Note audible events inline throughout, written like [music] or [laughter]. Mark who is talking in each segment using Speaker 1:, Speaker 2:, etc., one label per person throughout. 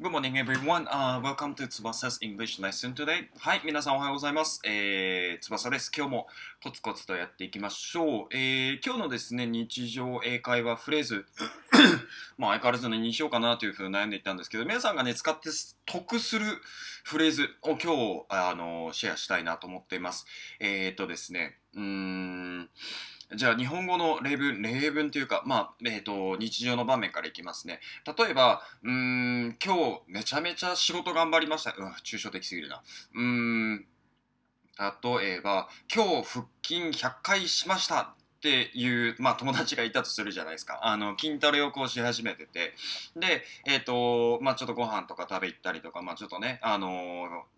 Speaker 1: Good morning, everyone.、Uh, welcome to Tsubasa's English lesson today. はい、皆さんおはようございます。えー、翼です。今日もコツコツとやっていきましょう。えー、今日のですね、日常英会話フレーズ、[coughs] まあ相変わらず何にしようかなというふうに悩んでいたんですけど、皆さんがね、使って得するフレーズを今日、あの、シェアしたいなと思っています。えー、とですね、うーん、じゃあ日本語の例文、例文というか、まあ、えっ、ー、と、日常の場面からいきますね。例えば、うん、今日めちゃめちゃ仕事頑張りました。うん、抽象的すぎるな。うーん、例えば、今日腹筋100回しましたっていう、まあ友達がいたとするじゃないですか。あの、筋トレをこうし始めてて。で、えっ、ー、と、まあちょっとご飯とか食べ行ったりとか、まあちょっとね、あのー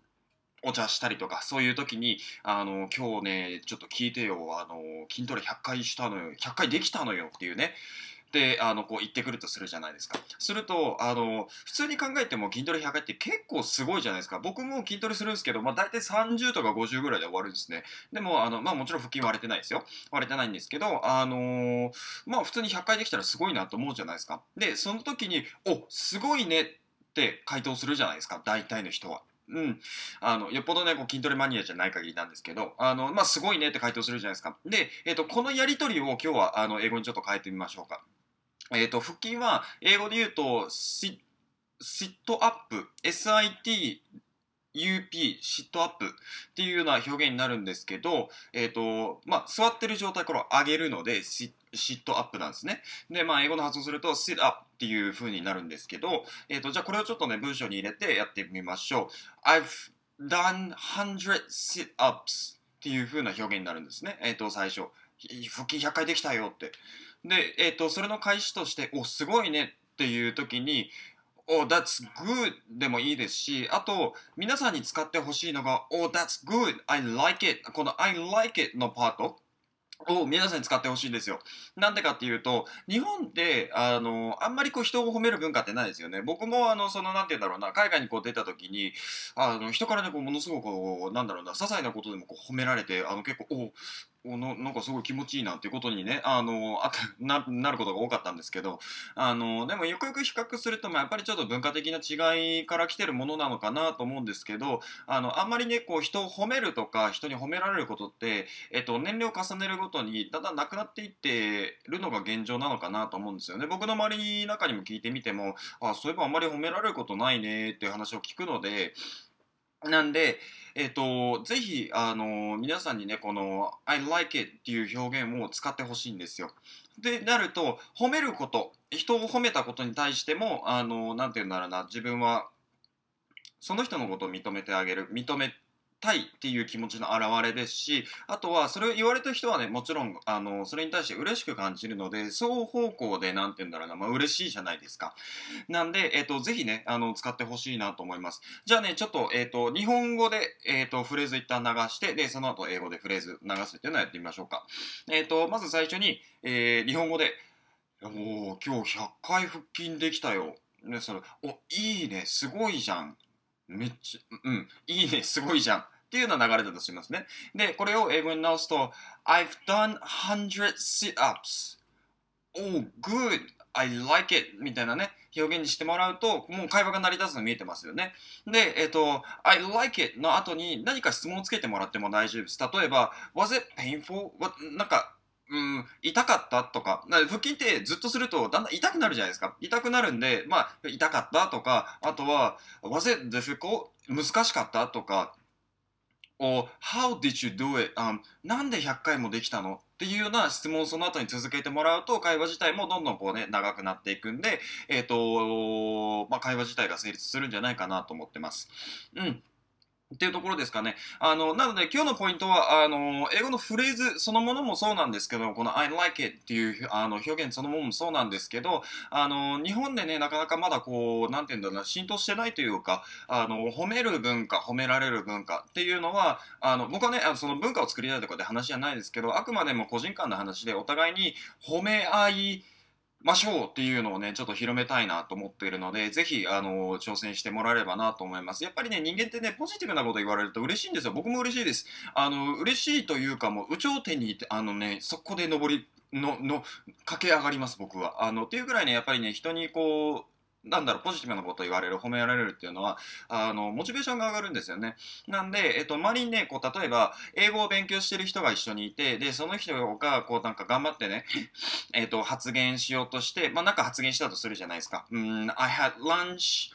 Speaker 1: お茶したりとか、そういう時に、あの、今日ね、ちょっと聞いてよ、あの、筋トレ100回したのよ、100回できたのよっていうね、で、あの、こう言ってくるとするじゃないですか。すると、あの、普通に考えても筋トレ100回って結構すごいじゃないですか。僕も筋トレするんですけど、まあ大体30とか50ぐらいで終わるんですね。でも、あの、まあもちろん腹筋割れてないですよ。割れてないんですけど、あの、まあ普通に100回できたらすごいなと思うじゃないですか。で、その時に、お、すごいねって回答するじゃないですか。大体の人は。うん。あの、よっぽどね、こう筋トレマニアじゃない限りなんですけど、あの、まあ、すごいねって回答するじゃないですか。で、えっ、ー、と、このやりとりを今日は、あの、英語にちょっと変えてみましょうか。えっ、ー、と、腹筋は、英語で言うと、シットアップ、SIT UP、シットアップっていうような表現になるんですけど、えっ、ー、と、まあ、座ってる状態から上げるので、 sit-up なんですね。で、まあ、英語の発音すると、sit up っていう風になるんですけど、えっ、ー、と、じゃあこれをちょっとね、文章に入れてやってみましょう。I've done 100 sit-ups っていう風な表現になるんですね。えっ、ー、と、最初。腹筋100回できたよって。で、えっ、と、それの開始として、お、すごいねっていう時に、Oh, that's good でもいいですし、あと、皆さんに使ってほしいのが、Oh, that's good, I like it この I like it のパートを皆さんに使ってほしいんですよ。なんでかっていうと、日本って、あの、あんまりこう人を褒める文化ってないですよね。僕も、あの、その、なんて言うんだろうな、海外にこう出た時に、あの、人からね、こう、ものすごくこう、なんだろうな、些細なことでもこう褒められて、あの、結構、おおななんかすごい気持ちいいなっていうことにね、あの、あななることが多かったんですけど、あの、でもよくよく比較すると、まあ、やっぱりちょっと文化的な違いから来てるものなのかなと思うんですけど、あの、あんまりね、こう、人を褒めるとか、人に褒められることって、えっと、年齢を重ねるごとに、だんだんなくなっていってるのが現状なのかなと思うんですよね。僕の周りの中にも聞いてみても、あ、そういえばあんまり褒められることないねっていう話を聞くので、なんで、えっ、ー、と、ぜひ、あの、皆さんにね、この、I like it っていう表現を使ってほしいんですよ。で、なると、褒めること、人を褒めたことに対しても、あの、なんて言うんだろうな、自分は、その人のことを認めてあげる、認めたいっていう気持ちの表れですし、あとはそれを言われた人はね、もちろん、あの、それに対して嬉しく感じるので、双方向で、なんて言うんだろうな、まあ嬉しいじゃないですか。なんで、えっ、と、ぜひね、あの、使ってほしいなと思います。じゃあね、ちょっと、えっ、と、日本語で、えっ、と、フレーズ一旦流して、で、その後英語でフレーズ流すっていうのをやってみましょうか。えっ、と、まず最初に、え日本語で、もう、今日100回腹筋できたよ。ね、それ、お、いいね、すごいじゃん。めっちゃ、うん、いいね、すごいじゃん。っていうような流れだとしますね。で、これを英語に直すと、I've done 100 sit-ups. Oh, good. I like it. みたいなね、表現にしてもらうと、もう会話が成り立つの見えてますよね。で、えっ、ー、と、I like it の後に何か質問をつけてもらっても大丈夫です。例えば、Was it painful? なんか、うん、痛かったとか、か腹筋ってずっとするとだんだん痛くなるじゃないですか。痛くなるんで、まあ、痛かったとか、あとは、Was it difficult? 難しかったとか、or How did you do it?、Um, なんで100回もできたの？っていうような質問をその後に続けてもらうと会話自体もどんどんこうね長くなっていくんで、えっ、ー、とまあ、会話自体が成立するんじゃないかなと思ってます。うんっていうところですかね。あの、なので今日のポイントは、あの、英語のフレーズそのものもそうなんですけど、この I like it っていうあの表現そのものもそうなんですけど、あの、日本でね、なかなかまだこう、なんていうんだろうな、浸透してないというか、あの、褒める文化、褒められる文化っていうのは、あの、僕はね、あのその文化を作りたいとかって話じゃないですけど、あくまでも個人間の話でお互いに褒め合い、ましょうっていうのをね、ちょっと広めたいなと思っているので、ぜひ、あの、挑戦してもらえればなと思います。やっぱりね、人間ってね、ポジティブなこと言われると嬉しいんですよ。僕も嬉しいです。あの、嬉しいというかもう、有頂天に、あのね、そこで登り、の、の、駆け上がります、僕は。あの、っていうぐらいね、やっぱりね、人にこう、なんだろう、ポジティブなこと言われる、褒められるっていうのは、あの、モチベーションが上がるんですよね。なんで、えっと、周りにね、こう、例えば、英語を勉強してる人が一緒にいて、で、その人が、こう、なんか頑張ってね、えっと、発言しようとして、まあ、なんか発言したとするじゃないですか。うん、I had lunch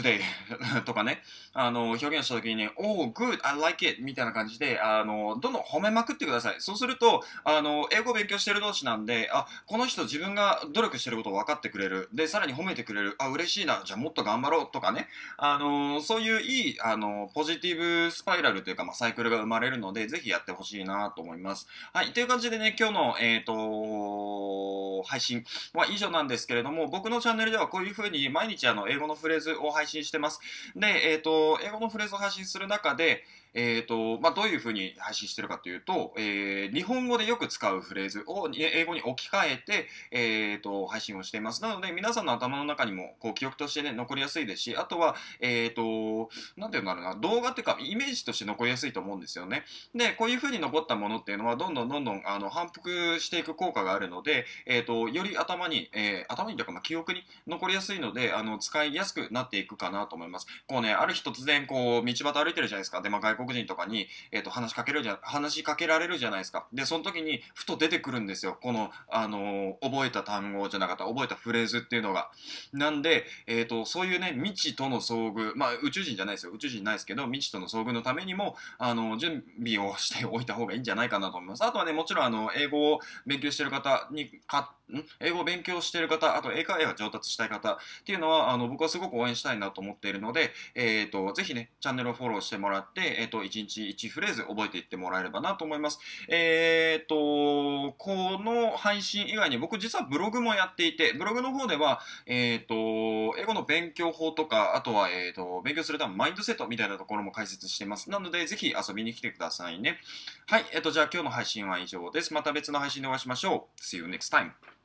Speaker 1: today [laughs] とかね、あの、表現した時に、oh, good, I like it みたいな感じで、あの、どんどん褒めまくってください。そうすると、あの、英語を勉強してる同士なんで、あ、この人自分が努力してることを分かってくれる。で、さらに褒めてくれる。あ、嬉しいな。じゃあもっと頑張ろうとかね。あの、そういういい、あの、ポジティブスパイラルというか、まあ、サイクルが生まれるので、ぜひやってほしいなと思います。はい。という感じでね、今日の、えっ、ー、と、配信は以上なんですけれども、僕のチャンネルではこういう風に毎日あの、英語のフレーズを配信してます。で、えっ、ー、と、英語のフレーズを配信する中で、えーとまあ、どういうふうに配信してるかというと、えー、日本語でよく使うフレーズを英語に置き換えて、えーと、配信をしています。なので、皆さんの頭の中にもこう記憶として、ね、残りやすいですし、あとは、えーと、なんていうんだろうな、動画っていうか、イメージとして残りやすいと思うんですよね。で、こういうふうに残ったものっていうのは、どんどんどんどんあの反復していく効果があるので、えーと、より頭に、えー、頭にというか、まあ、記憶に残りやすいので、あの使いやすくなっていくかなと思います。こうね、ある日突然、こう、道端歩いてるじゃないですか。で、まあ、外国人とかに、えっ、ー、と、話しかけるじゃ、話しかけられるじゃないですか。で、その時に、ふと出てくるんですよ。この、あの、覚えた単語じゃなかった、覚えたフレーズっていうのが。なんで、えっ、ー、と、そういうね、未知との遭遇、まあ、宇宙人じゃないですよ。宇宙人ないですけど、未知との遭遇のためにも、あの、準備をしておいた方がいいんじゃないかなと思います。あとはね、もちろん、あの、英語を勉強してる方にか、ん英語を勉強している方、あと英会話上達したい方っていうのは、あの、僕はすごく応援したいなと思っているので、えっ、と、ぜひね、チャンネルをフォローしてもらって、えっ、と、1日1フレーズ覚えていってもらえればなと思います。えっ、ー、と、この配信以外に僕実はブログもやっていて、ブログの方では、えっ、ー、と、英語の勉強法とか、あとは、え、ー、と、勉強するためのマインドセットみたいなところも解説しています。なので、ぜひ遊びに来てくださいね。はい、えっ、と、じゃあ今日の配信は以上です。また別の配信でお会いしましょう。See you next time.